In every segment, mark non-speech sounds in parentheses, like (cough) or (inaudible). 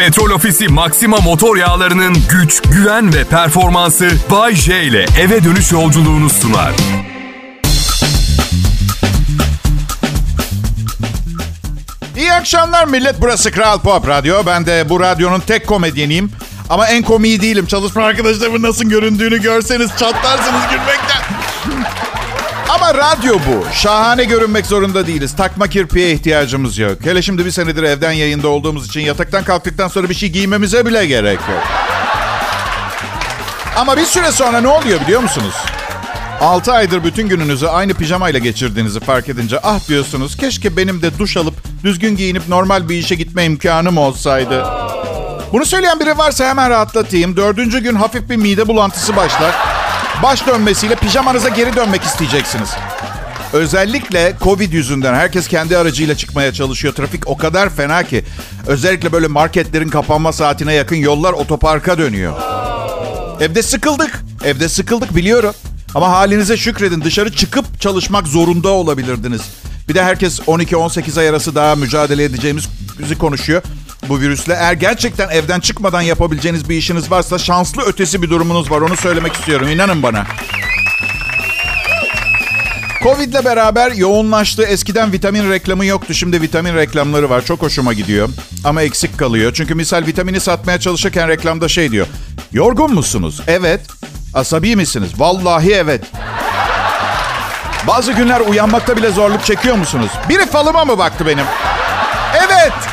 Petrol Ofisi Maxima motor yağlarının güç, güven ve performansı Bay J ile eve dönüş yolculuğunu sunar. İyi akşamlar millet. Burası Kral Pop Radyo. Ben de bu radyonun tek komedyeniyim. Ama en komiği değilim. Çalışma arkadaşlarımın nasıl göründüğünü görseniz çatlarsınız gülmekten. Radyo bu. Şahane görünmek zorunda değiliz. Takma kirpiye ihtiyacımız yok. Hele şimdi bir senedir evden yayında olduğumuz için yataktan kalktıktan sonra bir şey giymemize bile gerek yok. Ama bir süre sonra ne oluyor biliyor musunuz? 6 aydır bütün gününüzü aynı pijamayla geçirdiğinizi fark edince ah diyorsunuz keşke benim de duş alıp düzgün giyinip normal bir işe gitme imkanım olsaydı. Bunu söyleyen biri varsa hemen rahatlatayım. Dördüncü gün hafif bir mide bulantısı başlar. Baş dönmesiyle pijamanıza geri dönmek isteyeceksiniz. Özellikle Covid yüzünden herkes kendi aracıyla çıkmaya çalışıyor. Trafik o kadar fena ki. Özellikle böyle marketlerin kapanma saatine yakın yollar otoparka dönüyor. Evde sıkıldık. Evde sıkıldık biliyorum. Ama halinize şükredin. Dışarı çıkıp çalışmak zorunda olabilirdiniz. Bir de herkes 12-18 ay arası daha mücadele edeceğimizi konuşuyor bu virüsle. Eğer gerçekten evden çıkmadan yapabileceğiniz bir işiniz varsa şanslı ötesi bir durumunuz var. Onu söylemek istiyorum. İnanın bana. Covid'le beraber yoğunlaştı. Eskiden vitamin reklamı yoktu. Şimdi vitamin reklamları var. Çok hoşuma gidiyor. Ama eksik kalıyor. Çünkü misal vitamini satmaya çalışırken reklamda şey diyor. Yorgun musunuz? Evet. Asabi misiniz? Vallahi evet. Bazı günler uyanmakta bile zorluk çekiyor musunuz? Biri falıma mı baktı benim? Evet.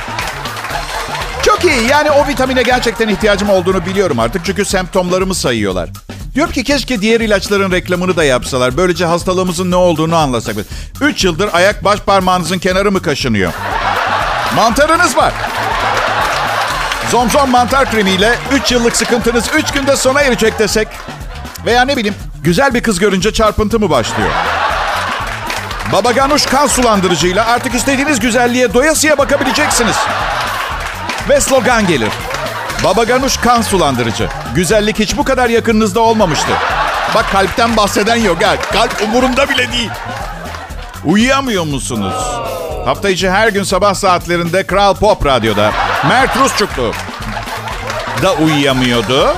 Yani o vitamine gerçekten ihtiyacım olduğunu biliyorum artık. Çünkü semptomlarımı sayıyorlar. Diyorum ki keşke diğer ilaçların reklamını da yapsalar. Böylece hastalığımızın ne olduğunu anlasak. Üç yıldır ayak baş parmağınızın kenarı mı kaşınıyor? Mantarınız var. Zomzom mantar kremiyle 3 yıllık sıkıntınız 3 günde sona erecek desek. Veya ne bileyim güzel bir kız görünce çarpıntı mı başlıyor? Baba Ganuş kan sulandırıcıyla artık istediğiniz güzelliğe doyasıya bakabileceksiniz. Ve slogan gelir. Baba Ganuş kan sulandırıcı. Güzellik hiç bu kadar yakınınızda olmamıştı. Bak kalpten bahseden yok ha. Kalp umurunda bile değil. Uyuyamıyor musunuz? Hafta içi her gün sabah saatlerinde Kral Pop Radyo'da Mert Rusçuklu da uyuyamıyordu.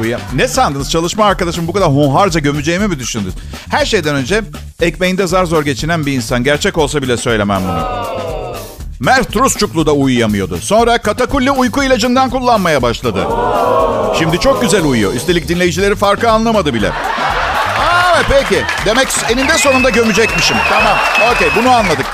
Uyuyam ne sandınız? Çalışma arkadaşım bu kadar hunharca gömeceğimi mi düşündünüz? Her şeyden önce ekmeğinde zar zor geçinen bir insan. Gerçek olsa bile söylemem bunu. Mert Rusçuklu da uyuyamıyordu. Sonra katakulli uyku ilacından kullanmaya başladı. Şimdi çok güzel uyuyor. Üstelik dinleyicileri farkı anlamadı bile. Aa, peki. Demek eninde sonunda gömecekmişim. Tamam. Okey bunu anladık.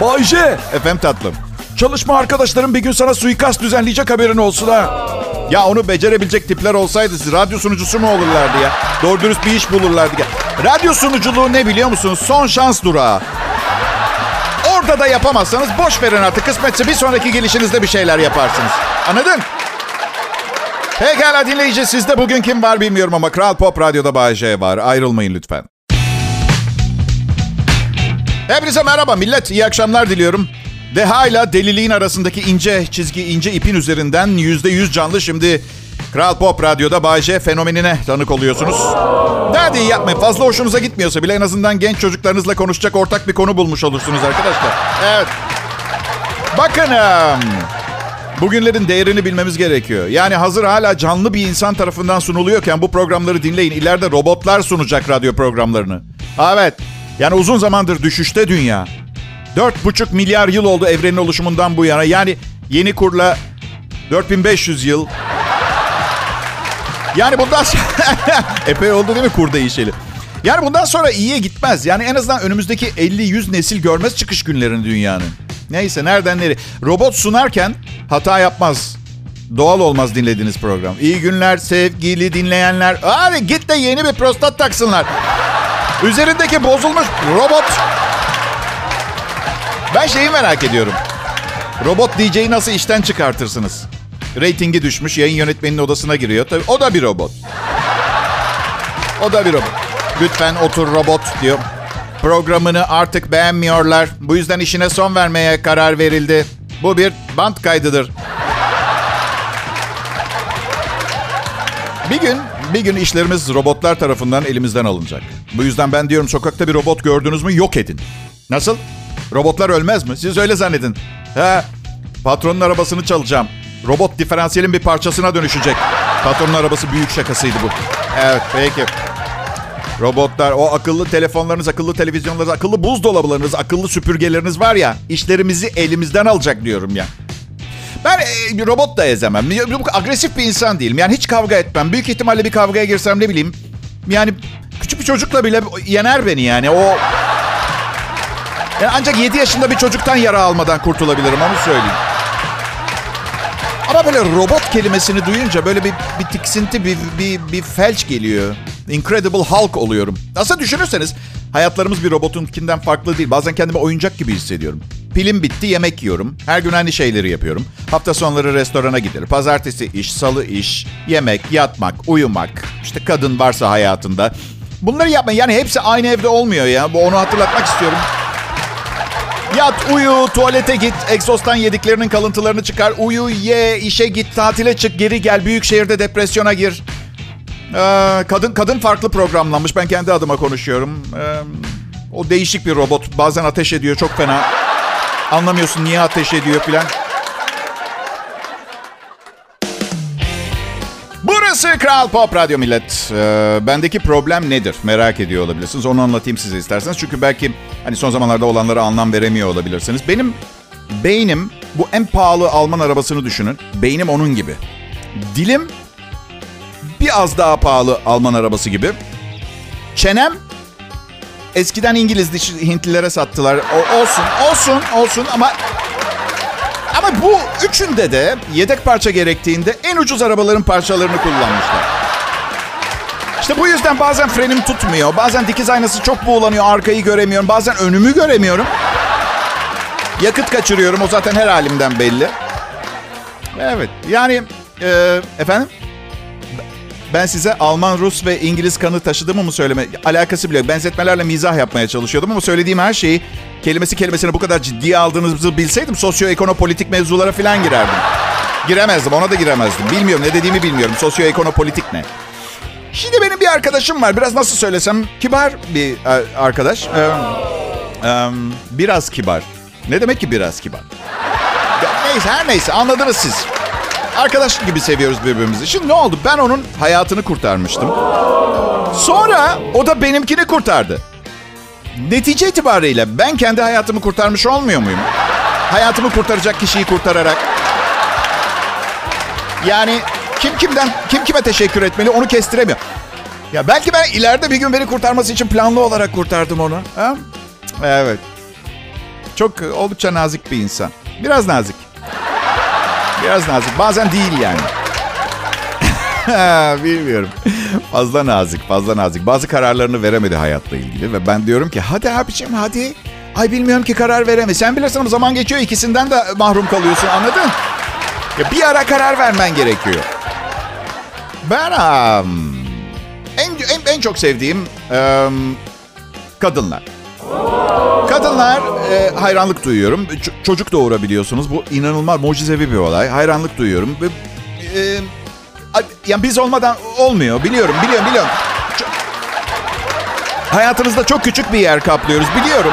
Bayce. Efendim tatlım. Çalışma arkadaşlarım bir gün sana suikast düzenleyecek haberin olsun ha. Ya onu becerebilecek tipler olsaydı siz radyo sunucusu mu olurlardı ya? Doğru dürüst bir iş bulurlardı ya. Radyo sunuculuğu ne biliyor musunuz? Son şans durağı. Orada da yapamazsanız boş verin artık. Kısmetse bir sonraki gelişinizde bir şeyler yaparsınız. Anladın? Pekala dinleyici sizde bugün kim var bilmiyorum ama Kral Pop Radyo'da Bay var. Ayrılmayın lütfen. Hepinize merhaba millet. İyi akşamlar diliyorum. Deha ile deliliğin arasındaki ince çizgi, ince ipin üzerinden yüzde yüz canlı şimdi Kral Pop Radyo'da Bay J fenomenine tanık oluyorsunuz. Daha yapmayın. Fazla hoşunuza gitmiyorsa bile en azından genç çocuklarınızla konuşacak ortak bir konu bulmuş olursunuz arkadaşlar. Evet. Bakın bugünlerin değerini bilmemiz gerekiyor. Yani hazır hala canlı bir insan tarafından sunuluyorken bu programları dinleyin. İleride robotlar sunacak radyo programlarını. Evet. Yani uzun zamandır düşüşte dünya. 4,5 milyar yıl oldu evrenin oluşumundan bu yana. Yani yeni kurla 4500 yıl. Yani bundan sonra... (laughs) Epey oldu değil mi kur değişeli? Yani bundan sonra iyiye gitmez. Yani en azından önümüzdeki 50-100 nesil görmez çıkış günlerini dünyanın. Neyse nereden nereye. Robot sunarken hata yapmaz. Doğal olmaz dinlediğiniz program. İyi günler sevgili dinleyenler. Hadi git de yeni bir prostat taksınlar. Üzerindeki bozulmuş robot ben şeyi merak ediyorum. Robot DJ'yi nasıl işten çıkartırsınız? Ratingi düşmüş, yayın yönetmeninin odasına giriyor. Tabii o da bir robot. O da bir robot. Lütfen otur robot diyor. Programını artık beğenmiyorlar. Bu yüzden işine son vermeye karar verildi. Bu bir bant kaydıdır. Bir gün, bir gün işlerimiz robotlar tarafından elimizden alınacak. Bu yüzden ben diyorum sokakta bir robot gördünüz mü yok edin. Nasıl? Robotlar ölmez mi? Siz öyle zannedin. Ha, Patronun arabasını çalacağım. Robot diferansiyelin bir parçasına dönüşecek. Patronun arabası büyük şakasıydı bu. Evet peki. Robotlar, o akıllı telefonlarınız, akıllı televizyonlarınız, akıllı buzdolabılarınız, akıllı süpürgeleriniz var ya, işlerimizi elimizden alacak diyorum ya. Ben e, robot da ezemem. Agresif bir insan değilim. Yani hiç kavga etmem. Büyük ihtimalle bir kavgaya girsem ne bileyim. Yani küçük bir çocukla bile yener beni yani. O yani ancak 7 yaşında bir çocuktan yara almadan kurtulabilirim onu söyleyeyim. Ama böyle robot kelimesini duyunca böyle bir, bir tiksinti, bir, bir, bir felç geliyor. Incredible Hulk oluyorum. Aslında düşünürseniz hayatlarımız bir robotunkinden farklı değil. Bazen kendimi oyuncak gibi hissediyorum. Pilim bitti, yemek yiyorum. Her gün aynı şeyleri yapıyorum. Hafta sonları restorana gider. Pazartesi iş, salı iş, yemek, yatmak, uyumak. İşte kadın varsa hayatında. Bunları yapmayın. Yani hepsi aynı evde olmuyor ya. Bu Onu hatırlatmak istiyorum. Yat, uyu, tuvalete git, egzostan yediklerinin kalıntılarını çıkar. Uyu, ye, işe git, tatile çık, geri gel. Büyük şehirde depresyona gir. Ee, kadın kadın farklı programlanmış. Ben kendi adıma konuşuyorum. Ee, o değişik bir robot. Bazen ateş ediyor çok fena. Anlamıyorsun niye ateş ediyor filan. Kral Pop Radyo Millet. Ee, bendeki problem nedir? Merak ediyor olabilirsiniz. Onu anlatayım size isterseniz. Çünkü belki hani son zamanlarda olanlara anlam veremiyor olabilirsiniz. Benim beynim bu en pahalı Alman arabasını düşünün. Beynim onun gibi. Dilim biraz daha pahalı Alman arabası gibi. Çenem eskiden İngiliz dişi Hintlilere sattılar. O, olsun, olsun, olsun ama ama bu üçünde de yedek parça gerektiğinde en ucuz arabaların parçalarını kullanmışlar. İşte bu yüzden bazen frenim tutmuyor. Bazen dikiz aynası çok buğulanıyor. Arkayı göremiyorum. Bazen önümü göremiyorum. Yakıt kaçırıyorum. O zaten her halimden belli. Evet. Yani e, efendim? Ben size Alman, Rus ve İngiliz kanı taşıdığımı mı söyleme? Alakası bile yok. Benzetmelerle mizah yapmaya çalışıyordum ama söylediğim her şeyi kelimesi kelimesine bu kadar ciddiye aldığınızı bilseydim sosyoekonopolitik mevzulara falan girerdim. Giremezdim, ona da giremezdim. Bilmiyorum, ne dediğimi bilmiyorum. Sosyoekonopolitik ne? Şimdi benim bir arkadaşım var. Biraz nasıl söylesem kibar bir e, arkadaş. Ee, biraz kibar. Ne demek ki biraz kibar? Neyse her neyse anladınız siz. Arkadaş gibi seviyoruz birbirimizi. Şimdi ne oldu? Ben onun hayatını kurtarmıştım. Sonra o da benimkini kurtardı. Netice itibariyle ben kendi hayatımı kurtarmış olmuyor muyum? Hayatımı kurtaracak kişiyi kurtararak. Yani kim kimden kim kime teşekkür etmeli onu kestiremiyor. Ya belki ben ileride bir gün beni kurtarması için planlı olarak kurtardım onu. Ha? Evet. Çok oldukça nazik bir insan. Biraz nazik. Biraz nazik. Bazen değil yani. (laughs) Bilmiyorum. Fazla nazik, fazla nazik. Bazı kararlarını veremedi hayatla ilgili ve ben diyorum ki hadi abiciğim hadi. Ay bilmiyorum ki karar vereme. Sen bilirsin zaman geçiyor ikisinden de mahrum kalıyorsun anladın? Ya bir ara karar vermen gerekiyor. Ben um, en, en, en çok sevdiğim um, kadınlar. Kadınlar e, hayranlık duyuyorum. Ç- çocuk doğurabiliyorsunuz. Bu inanılmaz mucizevi bir olay. Hayranlık duyuyorum. E, yani biz olmadan olmuyor. Biliyorum, biliyorum, biliyorum. Ç- Hayatınızda çok küçük bir yer kaplıyoruz. Biliyorum.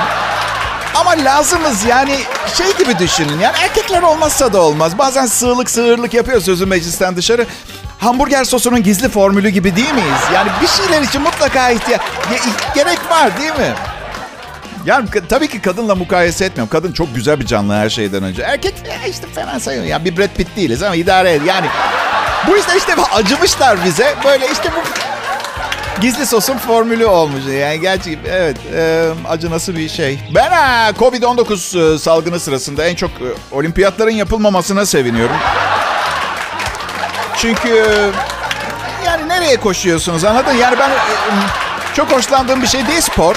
Ama lazımız yani şey gibi düşünün. Yani erkekler olmazsa da olmaz. Bazen sığlık sığırlık yapıyor sözü meclisten dışarı. Hamburger sosunun gizli formülü gibi değil miyiz? Yani bir şeyler için mutlaka ihtiyaç gerek var değil mi? Yani tabii ki kadınla mukayese etmiyorum. Kadın çok güzel bir canlı her şeyden önce. Erkek işte fena sayıyor. Ya bir Brad Pitt değiliz ama idare et. Yani bu yüzden işte acımışlar bize. Böyle işte bu gizli sosun formülü olmuş. Yani gerçi evet e, acı nasıl bir şey. Ben ha, Covid-19 e, salgını sırasında en çok olimpiyatların yapılmamasına seviniyorum. Çünkü yani nereye koşuyorsunuz anladın? Yani ben çok hoşlandığım bir şey değil spor.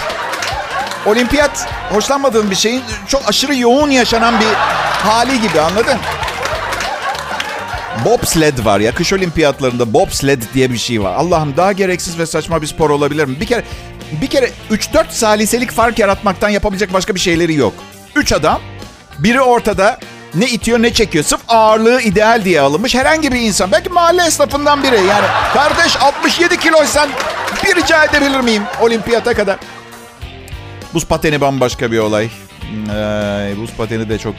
Olimpiyat hoşlanmadığım bir şeyin çok aşırı yoğun yaşanan bir hali gibi anladın? Bobsled var ya kış olimpiyatlarında bobsled diye bir şey var. Allah'ım daha gereksiz ve saçma bir spor olabilir mi? Bir kere bir kere 3-4 saliselik fark yaratmaktan yapabilecek başka bir şeyleri yok. 3 adam biri ortada ne itiyor ne çekiyor. Sırf ağırlığı ideal diye alınmış herhangi bir insan. Belki mahalle esnafından biri. Yani kardeş 67 kiloysan bir rica edebilir miyim olimpiyata kadar? Buz pateni bambaşka bir olay. Ee, buz pateni de çok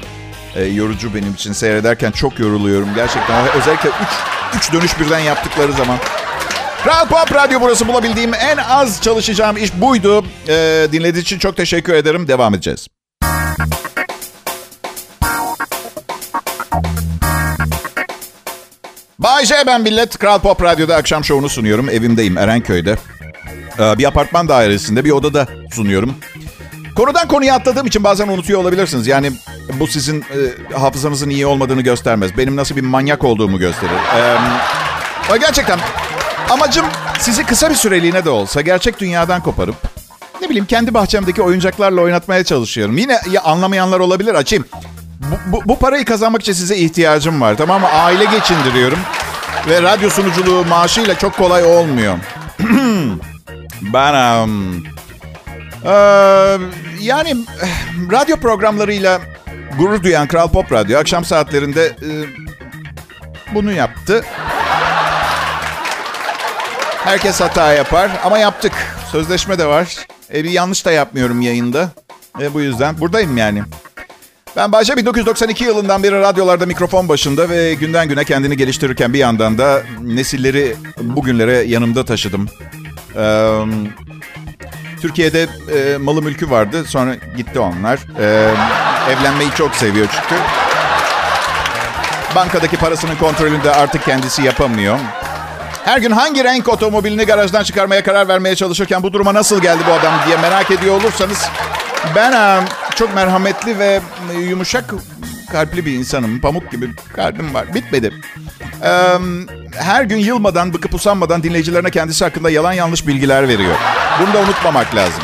e, yorucu benim için. Seyrederken çok yoruluyorum gerçekten. Özellikle 3 dönüş birden yaptıkları zaman. Kral Pop Radyo burası bulabildiğim en az çalışacağım iş buydu. E, dinlediğiniz için çok teşekkür ederim. Devam edeceğiz. Bay J ben millet. Kral Pop Radyo'da akşam şovunu sunuyorum. Evimdeyim Erenköy'de. Ee, bir apartman dairesinde bir odada sunuyorum. Konudan konuya atladığım için bazen unutuyor olabilirsiniz. Yani bu sizin e, hafızanızın iyi olmadığını göstermez. Benim nasıl bir manyak olduğumu gösterir. Ee, gerçekten amacım sizi kısa bir süreliğine de olsa gerçek dünyadan koparıp ne bileyim kendi bahçemdeki oyuncaklarla oynatmaya çalışıyorum. Yine ya anlamayanlar olabilir açayım. Bu, bu, bu parayı kazanmak için size ihtiyacım var tamam mı? Aile geçindiriyorum. Ve radyo sunuculuğu maaşıyla çok kolay olmuyor. (clears throat) ben... Um, ee, yani radyo programlarıyla gurur duyan Kral Pop Radyo akşam saatlerinde e, bunu yaptı. Herkes hata yapar ama yaptık. Sözleşme de var. E, bir yanlış da yapmıyorum yayında. E, bu yüzden buradayım yani. Ben Bayşe 1992 yılından beri radyolarda mikrofon başında ve günden güne kendini geliştirirken bir yandan da nesilleri bugünlere yanımda taşıdım. Ee, Türkiye'de e, malı mülkü vardı. Sonra gitti onlar. E, evlenmeyi çok seviyor çünkü. Bankadaki parasının kontrolünü de artık kendisi yapamıyor. Her gün hangi renk otomobilini garajdan çıkarmaya karar vermeye çalışırken bu duruma nasıl geldi bu adam diye merak ediyor olursanız ben e, çok merhametli ve yumuşak kalpli bir insanım. Pamuk gibi kalbim var. Bitmedi. Ee, her gün yılmadan, bıkıp usanmadan dinleyicilerine kendisi hakkında yalan yanlış bilgiler veriyor. Bunu da unutmamak lazım.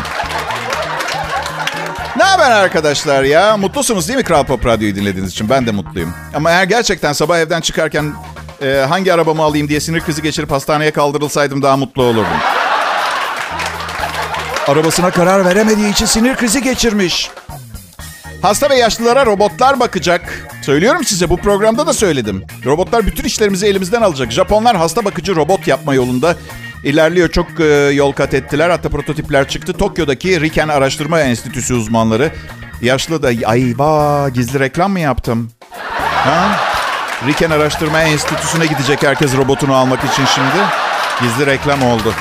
Haber arkadaşlar ya? Mutlusunuz değil mi Kral Pop Radyo'yu dinlediğiniz için? Ben de mutluyum. Ama eğer gerçekten sabah evden çıkarken e, hangi arabamı alayım diye sinir krizi geçirip hastaneye kaldırılsaydım daha mutlu olurdum. Arabasına karar veremediği için sinir krizi geçirmiş. Hasta ve yaşlılara robotlar bakacak. Söylüyorum size bu programda da söyledim. Robotlar bütün işlerimizi elimizden alacak. Japonlar hasta bakıcı robot yapma yolunda ilerliyor. Çok e, yol kat ettiler. Hatta prototipler çıktı. Tokyo'daki Riken Araştırma Enstitüsü uzmanları. Yaşlı da ay va gizli reklam mı yaptım? Ha? Riken Araştırma Enstitüsü'ne gidecek herkes robotunu almak için şimdi. Gizli reklam oldu.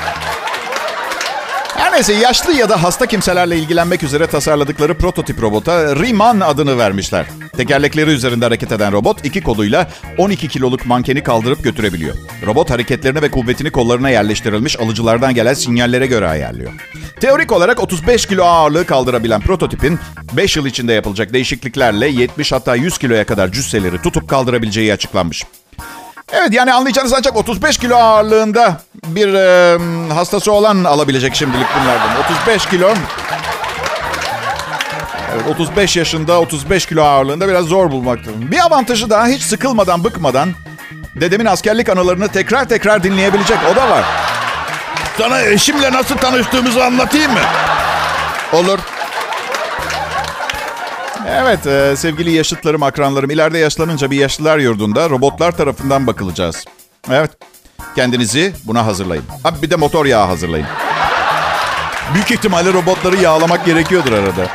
Neyse yaşlı ya da hasta kimselerle ilgilenmek üzere tasarladıkları prototip robota Riman adını vermişler. Tekerlekleri üzerinde hareket eden robot iki koluyla 12 kiloluk mankeni kaldırıp götürebiliyor. Robot hareketlerini ve kuvvetini kollarına yerleştirilmiş alıcılardan gelen sinyallere göre ayarlıyor. Teorik olarak 35 kilo ağırlığı kaldırabilen prototipin 5 yıl içinde yapılacak değişikliklerle 70 hatta 100 kiloya kadar cüsseleri tutup kaldırabileceği açıklanmış. Evet yani anlayacağınız ancak 35 kilo ağırlığında bir e, hastası olan alabilecek şimdilik bunlardan. 35 kilo. Evet, 35 yaşında 35 kilo ağırlığında biraz zor bulmakta. Bir avantajı daha hiç sıkılmadan bıkmadan dedemin askerlik anılarını tekrar tekrar dinleyebilecek o da var. Sana eşimle nasıl tanıştığımızı anlatayım mı? Olur. Evet e, sevgili yaşıtlarım, akranlarım. ileride yaşlanınca bir yaşlılar yurdunda robotlar tarafından bakılacağız. Evet. Kendinizi buna hazırlayın. Abi bir de motor yağı hazırlayın. Büyük ihtimalle robotları yağlamak gerekiyordur arada.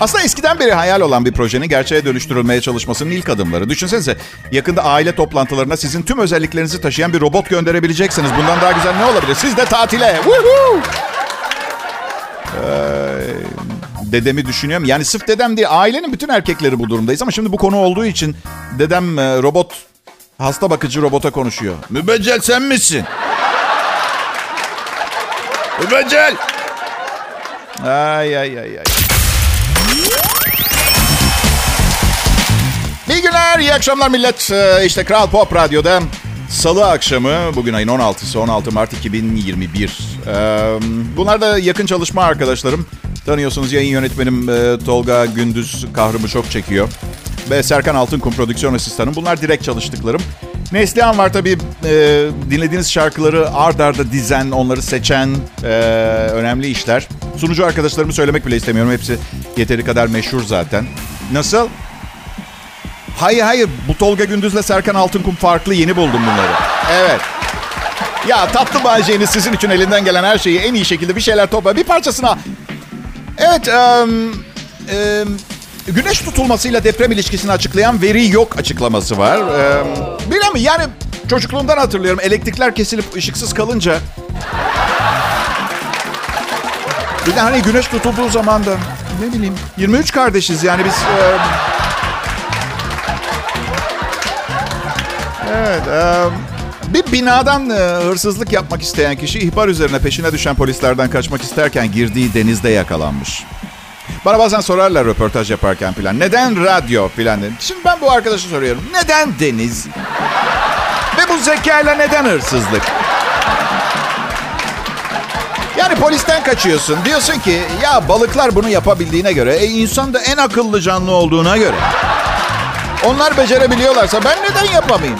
Aslında eskiden beri hayal olan bir projenin gerçeğe dönüştürülmeye çalışmasının ilk adımları. Düşünsenize yakında aile toplantılarına sizin tüm özelliklerinizi taşıyan bir robot gönderebileceksiniz. Bundan daha güzel ne olabilir? Siz de tatile. Woohoo! Dedemi düşünüyorum. Yani sırf dedem değil ailenin bütün erkekleri bu durumdayız. Ama şimdi bu konu olduğu için dedem e, robot hasta bakıcı robota konuşuyor. Mübeccel sen misin? Mübeccel! Ay ay ay ay. İyi günler, iyi akşamlar millet. Ee, işte Kral Pop Radyo'da Salı akşamı, bugün ayın 16'sı, 16 Mart 2021. Ee, bunlar da yakın çalışma arkadaşlarım. Tanıyorsunuz yayın yönetmenim e, Tolga Gündüz kahrımı çok çekiyor. Ve Serkan Altınkum prodüksiyon asistanım. Bunlar direkt çalıştıklarım. Neslihan var tabii e, dinlediğiniz şarkıları ard arda dizen, onları seçen e, önemli işler. Sunucu arkadaşlarımı söylemek bile istemiyorum. Hepsi yeteri kadar meşhur zaten. Nasıl? Hayır hayır bu Tolga Gündüz'le Serkan Altınkum farklı yeni buldum bunları. Evet. Ya tatlı bağcayınız sizin için elinden gelen her şeyi en iyi şekilde bir şeyler topla. Bir parçasına... Evet. Um, um, güneş tutulmasıyla deprem ilişkisini açıklayan veri yok açıklaması var. Ee, bilmiyorum yani çocukluğumdan hatırlıyorum. Elektrikler kesilip ışıksız kalınca... Bir de hani güneş tutulduğu zaman da ne bileyim 23 kardeşiz yani biz... E, evet. E, bir binadan e, hırsızlık yapmak isteyen kişi ihbar üzerine peşine düşen polislerden kaçmak isterken girdiği denizde yakalanmış. Bana bazen sorarlar röportaj yaparken filan. Neden radyo filan dedim. Şimdi ben bu arkadaşı soruyorum. Neden deniz? Ve bu zekayla neden hırsızlık? Yani polisten kaçıyorsun. Diyorsun ki ya balıklar bunu yapabildiğine göre, e, insan da en akıllı canlı olduğuna göre. Onlar becerebiliyorlarsa ben neden yapamayayım?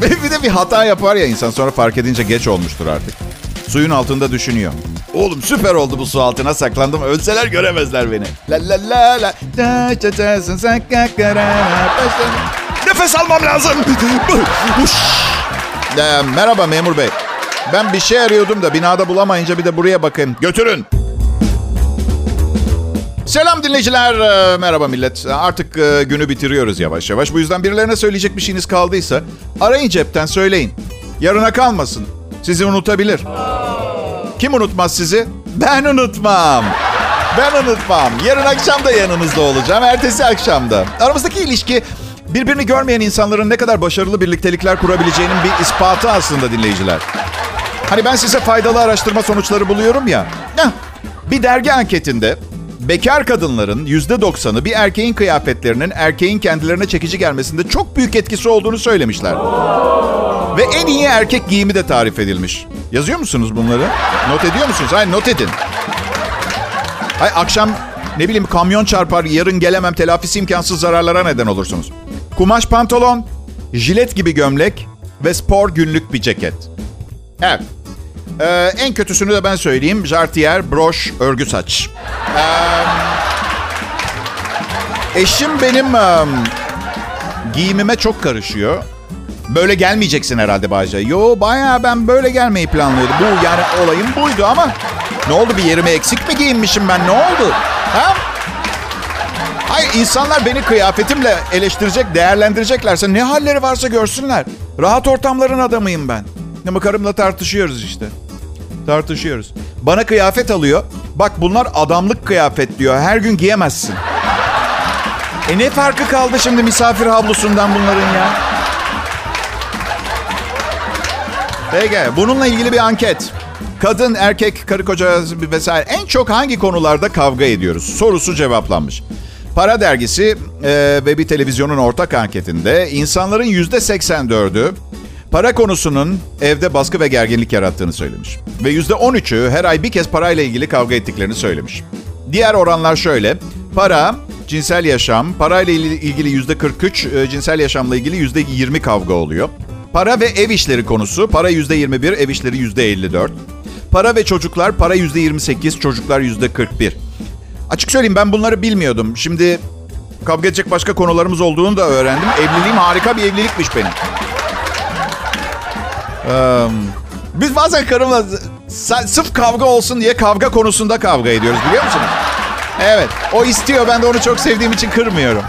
(laughs) bir de bir hata yapar ya insan sonra fark edince geç olmuştur artık. Suyun altında düşünüyor. Oğlum süper oldu bu su altına saklandım. Ölseler göremezler beni. La la la la. Nefes almam lazım. Ee, merhaba memur bey. Ben bir şey arıyordum da binada bulamayınca bir de buraya bakayım. Götürün. Selam dinleyiciler. Ee, merhaba millet. Artık e, günü bitiriyoruz yavaş yavaş. Bu yüzden birilerine söyleyecek bir şeyiniz kaldıysa arayın cepten söyleyin. Yarına kalmasın. Sizi unutabilir. Kim unutmaz sizi? Ben unutmam. Ben unutmam. Yarın akşam da yanınızda olacağım. Ertesi akşam da. Aramızdaki ilişki birbirini görmeyen insanların ne kadar başarılı birliktelikler kurabileceğinin bir ispatı aslında dinleyiciler. Hani ben size faydalı araştırma sonuçları buluyorum ya. Bir dergi anketinde bekar kadınların %90'ı bir erkeğin kıyafetlerinin erkeğin kendilerine çekici gelmesinde çok büyük etkisi olduğunu söylemişler. Ve en iyi erkek giyimi de tarif edilmiş. Yazıyor musunuz bunları? Not ediyor musunuz? Hayır not edin. Hayır akşam ne bileyim kamyon çarpar, yarın gelemem, telafisi imkansız zararlara neden olursunuz. Kumaş pantolon, jilet gibi gömlek ve spor günlük bir ceket. Evet. Ee, en kötüsünü de ben söyleyeyim. Jartiyer, broş, örgü saç. Ee, eşim benim um, giyimime çok karışıyor. Böyle gelmeyeceksin herhalde Bayce. Yo bayağı ben böyle gelmeyi planlıyordum. Bu yani olayım buydu ama ne oldu bir yerime eksik mi giyinmişim ben ne oldu? Ha? Hayır insanlar beni kıyafetimle eleştirecek, değerlendireceklerse ne halleri varsa görsünler. Rahat ortamların adamıyım ben. Ama karımla tartışıyoruz işte. Tartışıyoruz. Bana kıyafet alıyor. Bak bunlar adamlık kıyafet diyor. Her gün giyemezsin. E ne farkı kaldı şimdi misafir havlusundan bunların ya? Peki bununla ilgili bir anket. Kadın, erkek, karı koca vesaire en çok hangi konularda kavga ediyoruz? Sorusu cevaplanmış. Para dergisi e, ve bir televizyonun ortak anketinde insanların yüzde 84'ü para konusunun evde baskı ve gerginlik yarattığını söylemiş. Ve yüzde 13'ü her ay bir kez parayla ilgili kavga ettiklerini söylemiş. Diğer oranlar şöyle. Para, cinsel yaşam, parayla ilgili yüzde 43, e, cinsel yaşamla ilgili yüzde 20 kavga oluyor. Para ve ev işleri konusu, para yüzde 21, ev işleri yüzde 54. Para ve çocuklar, para yüzde 28, çocuklar yüzde 41. Açık söyleyeyim ben bunları bilmiyordum. Şimdi kavga edecek başka konularımız olduğunu da öğrendim. Evliliğim harika bir evlilikmiş benim. Biz bazen karımla sırf kavga olsun diye kavga konusunda kavga ediyoruz biliyor musunuz? Evet, o istiyor. Ben de onu çok sevdiğim için kırmıyorum.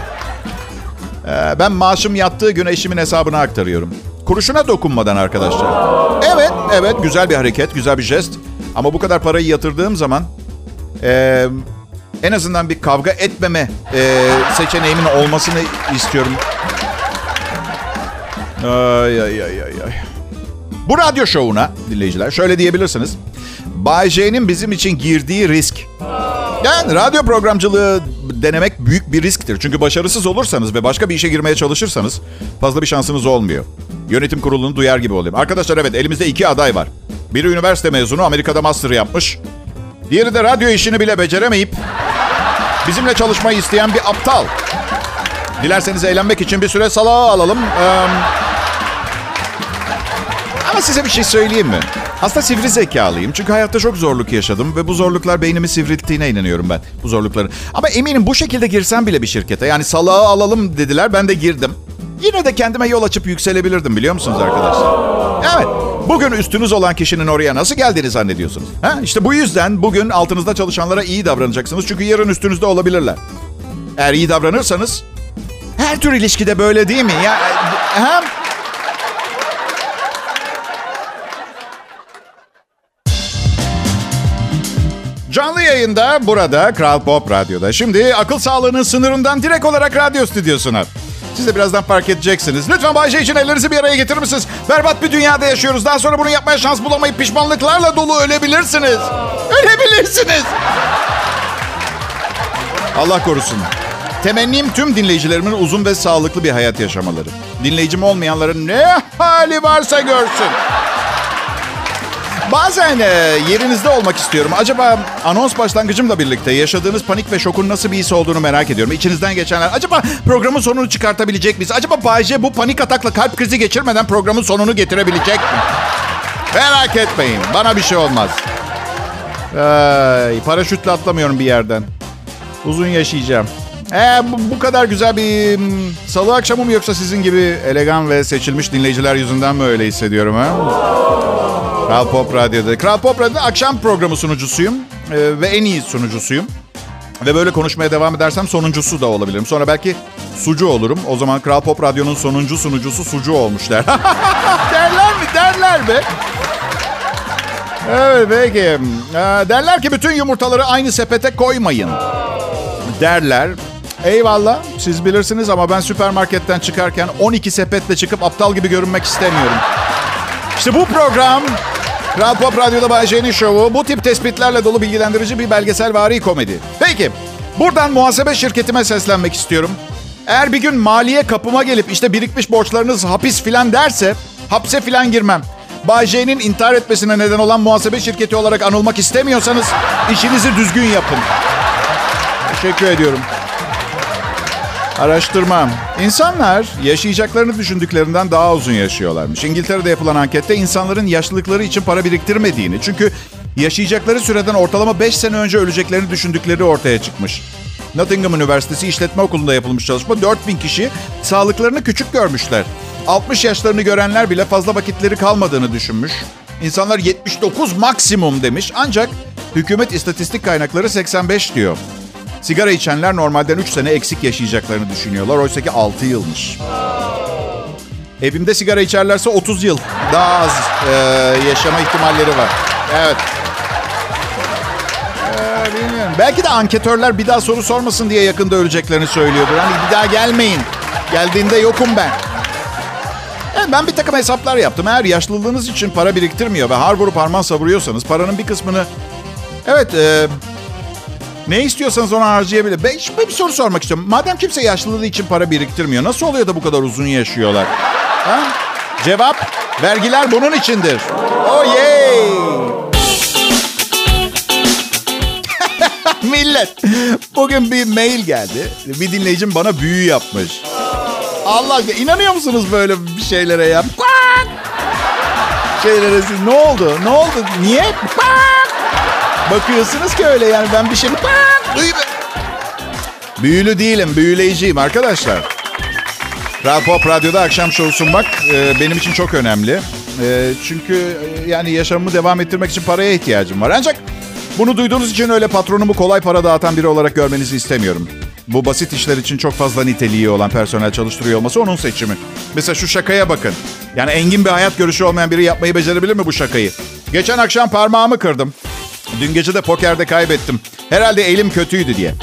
Ee, ben maaşım yattığı gün eşimin hesabına aktarıyorum. Kuruşuna dokunmadan arkadaşlar. Evet, evet güzel bir hareket, güzel bir jest. Ama bu kadar parayı yatırdığım zaman e, en azından bir kavga etmeme e, seçeneğimin olmasını istiyorum. Ay ay ay ay ay. Bu radyo şovuna dinleyiciler şöyle diyebilirsiniz. Bay J'nin bizim için girdiği risk. Yani radyo programcılığı denemek büyük bir risktir. Çünkü başarısız olursanız ve başka bir işe girmeye çalışırsanız fazla bir şansınız olmuyor. Yönetim kurulunu duyar gibi olayım. Arkadaşlar evet elimizde iki aday var. Biri üniversite mezunu Amerika'da master yapmış. Diğeri de radyo işini bile beceremeyip bizimle çalışmayı isteyen bir aptal. Dilerseniz eğlenmek için bir süre salağa alalım. Ee, ama size bir şey söyleyeyim mi? Aslında sivri zekalıyım. Çünkü hayatta çok zorluk yaşadım ve bu zorluklar beynimi sivrilttiğine inanıyorum ben. Bu zorlukların. Ama eminim bu şekilde girsem bile bir şirkete. Yani salağı alalım dediler ben de girdim. Yine de kendime yol açıp yükselebilirdim biliyor musunuz arkadaşlar? Evet. Bugün üstünüz olan kişinin oraya nasıl geldiğini zannediyorsunuz? Ha? İşte bu yüzden bugün altınızda çalışanlara iyi davranacaksınız. Çünkü yarın üstünüzde olabilirler. Eğer iyi davranırsanız her tür ilişkide böyle değil mi? Ya hem yayında burada Kral Pop Radyo'da. Şimdi akıl sağlığının sınırından direkt olarak radyo stüdyosuna. Siz de birazdan fark edeceksiniz. Lütfen Bayce için ellerinizi bir araya getirir misiniz? Berbat bir dünyada yaşıyoruz. Daha sonra bunu yapmaya şans bulamayıp pişmanlıklarla dolu ölebilirsiniz. Ölebilirsiniz. Allah korusun. Temennim tüm dinleyicilerimin uzun ve sağlıklı bir hayat yaşamaları. Dinleyicim olmayanların ne hali varsa görsün. Bazen e, yerinizde olmak istiyorum. Acaba anons başlangıcımla birlikte yaşadığınız panik ve şokun nasıl bir his olduğunu merak ediyorum. İçinizden geçenler. Acaba programın sonunu çıkartabilecek miyiz? Acaba Bayce bu panik atakla kalp krizi geçirmeden programın sonunu getirebilecek mi? Merak etmeyin. Bana bir şey olmaz. Ay, paraşütle atlamıyorum bir yerden. Uzun yaşayacağım. Ee, bu, bu kadar güzel bir hmm, salı akşamı mı yoksa sizin gibi elegan ve seçilmiş dinleyiciler yüzünden mi öyle hissediyorum ha? Kral Pop Radyo'da. Kral Pop Radyo'da akşam programı sunucusuyum. Ee, ve en iyi sunucusuyum. Ve böyle konuşmaya devam edersem sonuncusu da olabilirim. Sonra belki sucu olurum. O zaman Kral Pop Radyo'nun sonuncu sunucusu sucu olmuş der. (laughs) derler mi? Derler mi? Evet peki. Ee, derler ki bütün yumurtaları aynı sepete koymayın. Derler. Eyvallah siz bilirsiniz ama ben süpermarketten çıkarken 12 sepetle çıkıp aptal gibi görünmek istemiyorum. İşte bu program Kral Pop Radyo'da Bay J'nin şovu. Bu tip tespitlerle dolu bilgilendirici bir belgesel vari komedi. Peki, buradan muhasebe şirketime seslenmek istiyorum. Eğer bir gün maliye kapıma gelip işte birikmiş borçlarınız hapis filan derse hapse filan girmem. Bay J'nin intihar etmesine neden olan muhasebe şirketi olarak anılmak istemiyorsanız işinizi düzgün yapın. Teşekkür ediyorum. Araştırmam. İnsanlar yaşayacaklarını düşündüklerinden daha uzun yaşıyorlarmış. İngiltere'de yapılan ankette insanların yaşlılıkları için para biriktirmediğini, çünkü yaşayacakları süreden ortalama 5 sene önce öleceklerini düşündükleri ortaya çıkmış. Nottingham Üniversitesi İşletme Okulu'nda yapılmış çalışma 4000 kişi sağlıklarını küçük görmüşler. 60 yaşlarını görenler bile fazla vakitleri kalmadığını düşünmüş. İnsanlar 79 maksimum demiş ancak hükümet istatistik kaynakları 85 diyor. Sigara içenler normalden 3 sene eksik yaşayacaklarını düşünüyorlar. Oysa ki 6 yılmış. Evimde sigara içerlerse 30 yıl daha az e, yaşama ihtimalleri var. Evet. Ee. Belki de anketörler bir daha soru sormasın diye yakında öleceklerini söylüyordur. Hani bir daha gelmeyin. Geldiğinde yokum ben. Ben bir takım hesaplar yaptım. Eğer yaşlılığınız için para biriktirmiyor ve har vurup harman savuruyorsanız paranın bir kısmını... Evet, e, ne istiyorsanız ona harcayabilir. Ben, ben bir soru sormak istiyorum. Madem kimse yaşlılığı için para biriktirmiyor, nasıl oluyor da bu kadar uzun yaşıyorlar? Ha? Cevap, vergiler bunun içindir. Oh yay! (laughs) Millet, bugün bir mail geldi. Bir dinleyicim bana büyü yapmış. Allah inanıyor musunuz böyle bir şeylere ya? Şeylere siz ne oldu? Ne oldu? Niye? Bakıyorsunuz ki öyle yani ben bir şey... Büyülü değilim, büyüleyiciyim arkadaşlar. Kral Pop Radyo'da akşam şovu sunmak e, benim için çok önemli. E, çünkü e, yani yaşamımı devam ettirmek için paraya ihtiyacım var. Ancak bunu duyduğunuz için öyle patronumu kolay para dağıtan biri olarak görmenizi istemiyorum. Bu basit işler için çok fazla niteliği olan personel çalıştırıyor olması onun seçimi. Mesela şu şakaya bakın. Yani engin bir hayat görüşü olmayan biri yapmayı becerebilir mi bu şakayı? Geçen akşam parmağımı kırdım. Dün gece de pokerde kaybettim. Herhalde elim kötüydü diye.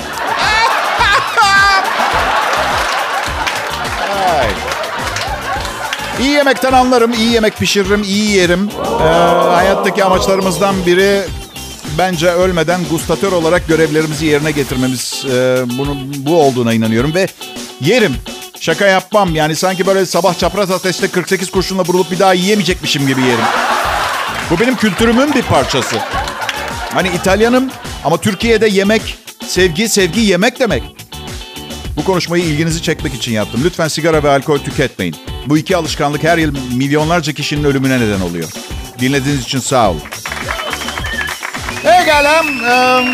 Ay. İyi yemekten anlarım, iyi yemek pişiririm, iyi yerim. Ee, hayattaki amaçlarımızdan biri bence ölmeden gustatör olarak görevlerimizi yerine getirmemiz. E, bunun bu olduğuna inanıyorum ve yerim. Şaka yapmam yani sanki böyle sabah çapraz ateşte 48 kurşunla vurulup bir daha yiyemeyecekmişim gibi yerim. Bu benim kültürümün bir parçası. Hani İtalyanım ama Türkiye'de yemek, sevgi, sevgi yemek demek. Bu konuşmayı ilginizi çekmek için yaptım. Lütfen sigara ve alkol tüketmeyin. Bu iki alışkanlık her yıl milyonlarca kişinin ölümüne neden oluyor. Dinlediğiniz için sağ olun. Pekala. Um,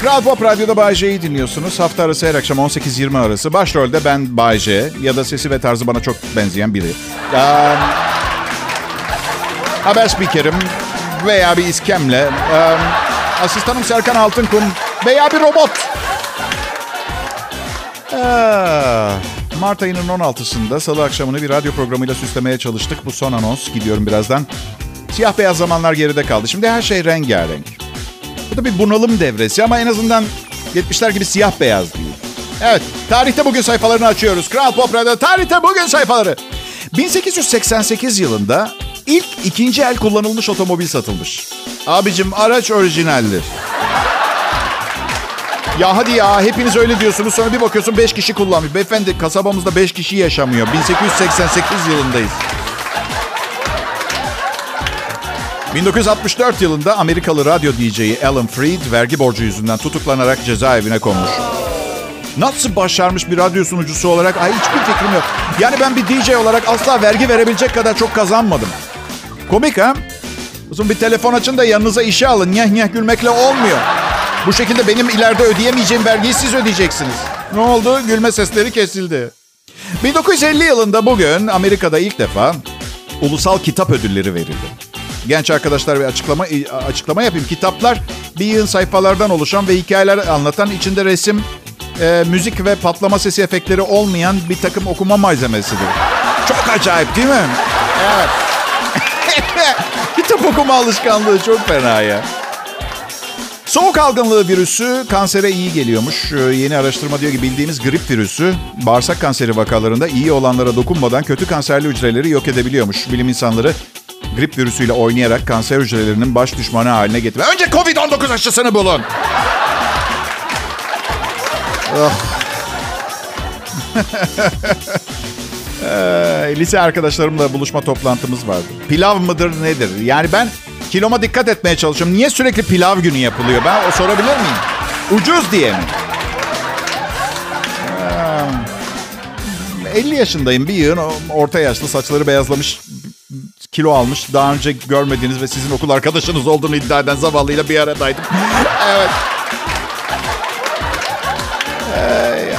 Kral Pop Radyo'da Bay J'yi dinliyorsunuz. Hafta arası her akşam 18-20 arası. Başrolde ben Bay J ya da sesi ve tarzı bana çok benzeyen biri. Um, haber spikerim veya bir iskemle. Um, asistanım Serkan Altınkum veya bir robot. Ah, Mart ayının 16'sında salı akşamını bir radyo programıyla süslemeye çalıştık. Bu son anons. Gidiyorum birazdan. Siyah beyaz zamanlar geride kaldı. Şimdi her şey rengarenk. Bu da bir bunalım devresi ama en azından 70'ler gibi siyah beyaz değil. Evet, tarihte bugün sayfalarını açıyoruz. Kral Pop Radyo tarihte bugün sayfaları. 1888 yılında ilk ikinci el kullanılmış otomobil satılmış. Abicim araç orijinaldir. Ya hadi ya hepiniz öyle diyorsunuz sonra bir bakıyorsun 5 kişi kullanmış. Beyefendi kasabamızda 5 kişi yaşamıyor. 1888 yılındayız. 1964 yılında Amerikalı radyo DJ'i Alan Freed vergi borcu yüzünden tutuklanarak cezaevine konmuş. Nasıl başarmış bir radyo sunucusu olarak? Ay hiçbir fikrim yok. Yani ben bir DJ olarak asla vergi verebilecek kadar çok kazanmadım. Komik ha? Uzun bir telefon açın da yanınıza işe alın. Nyeh nyeh gülmekle olmuyor. Bu şekilde benim ileride ödeyemeyeceğim vergiyi siz ödeyeceksiniz. Ne oldu? Gülme sesleri kesildi. 1950 yılında bugün Amerika'da ilk defa ulusal kitap ödülleri verildi. Genç arkadaşlar bir açıklama açıklama yapayım. Kitaplar bir yığın sayfalardan oluşan ve hikayeler anlatan içinde resim, e, müzik ve patlama sesi efektleri olmayan bir takım okuma malzemesidir. Çok acayip değil mi? Evet. (laughs) Kitap okuma alışkanlığı çok fena ya. Soğuk algınlığı virüsü kansere iyi geliyormuş. Ee, yeni araştırma diyor ki bildiğimiz grip virüsü bağırsak kanseri vakalarında iyi olanlara dokunmadan kötü kanserli hücreleri yok edebiliyormuş. Bilim insanları grip virüsüyle oynayarak kanser hücrelerinin baş düşmanı haline getirme. Önce Covid-19 aşısını bulun. oh. (laughs) ee, lise arkadaşlarımla buluşma toplantımız vardı. Pilav mıdır nedir? Yani ben kiloma dikkat etmeye çalışıyorum. Niye sürekli pilav günü yapılıyor? Ben o sorabilir miyim? Ucuz diye mi? Ee, 50 yaşındayım bir yığın orta yaşlı saçları beyazlamış kilo almış. Daha önce görmediğiniz ve sizin okul arkadaşınız olduğunu iddia eden zavallıyla bir aradaydım. (laughs) evet.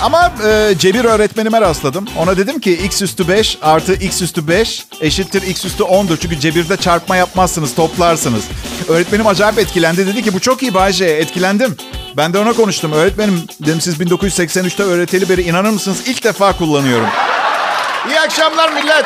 Ama e, cebir öğretmenime rastladım. Ona dedim ki x üstü 5 artı x üstü 5 eşittir x üstü 10'dur. Çünkü cebirde çarpma yapmazsınız, toplarsınız. Öğretmenim acayip etkilendi. Dedi ki bu çok iyi Bayce, etkilendim. Ben de ona konuştum. Öğretmenim dedim siz 1983'te öğreteli beri inanır mısınız? İlk defa kullanıyorum. İyi akşamlar millet.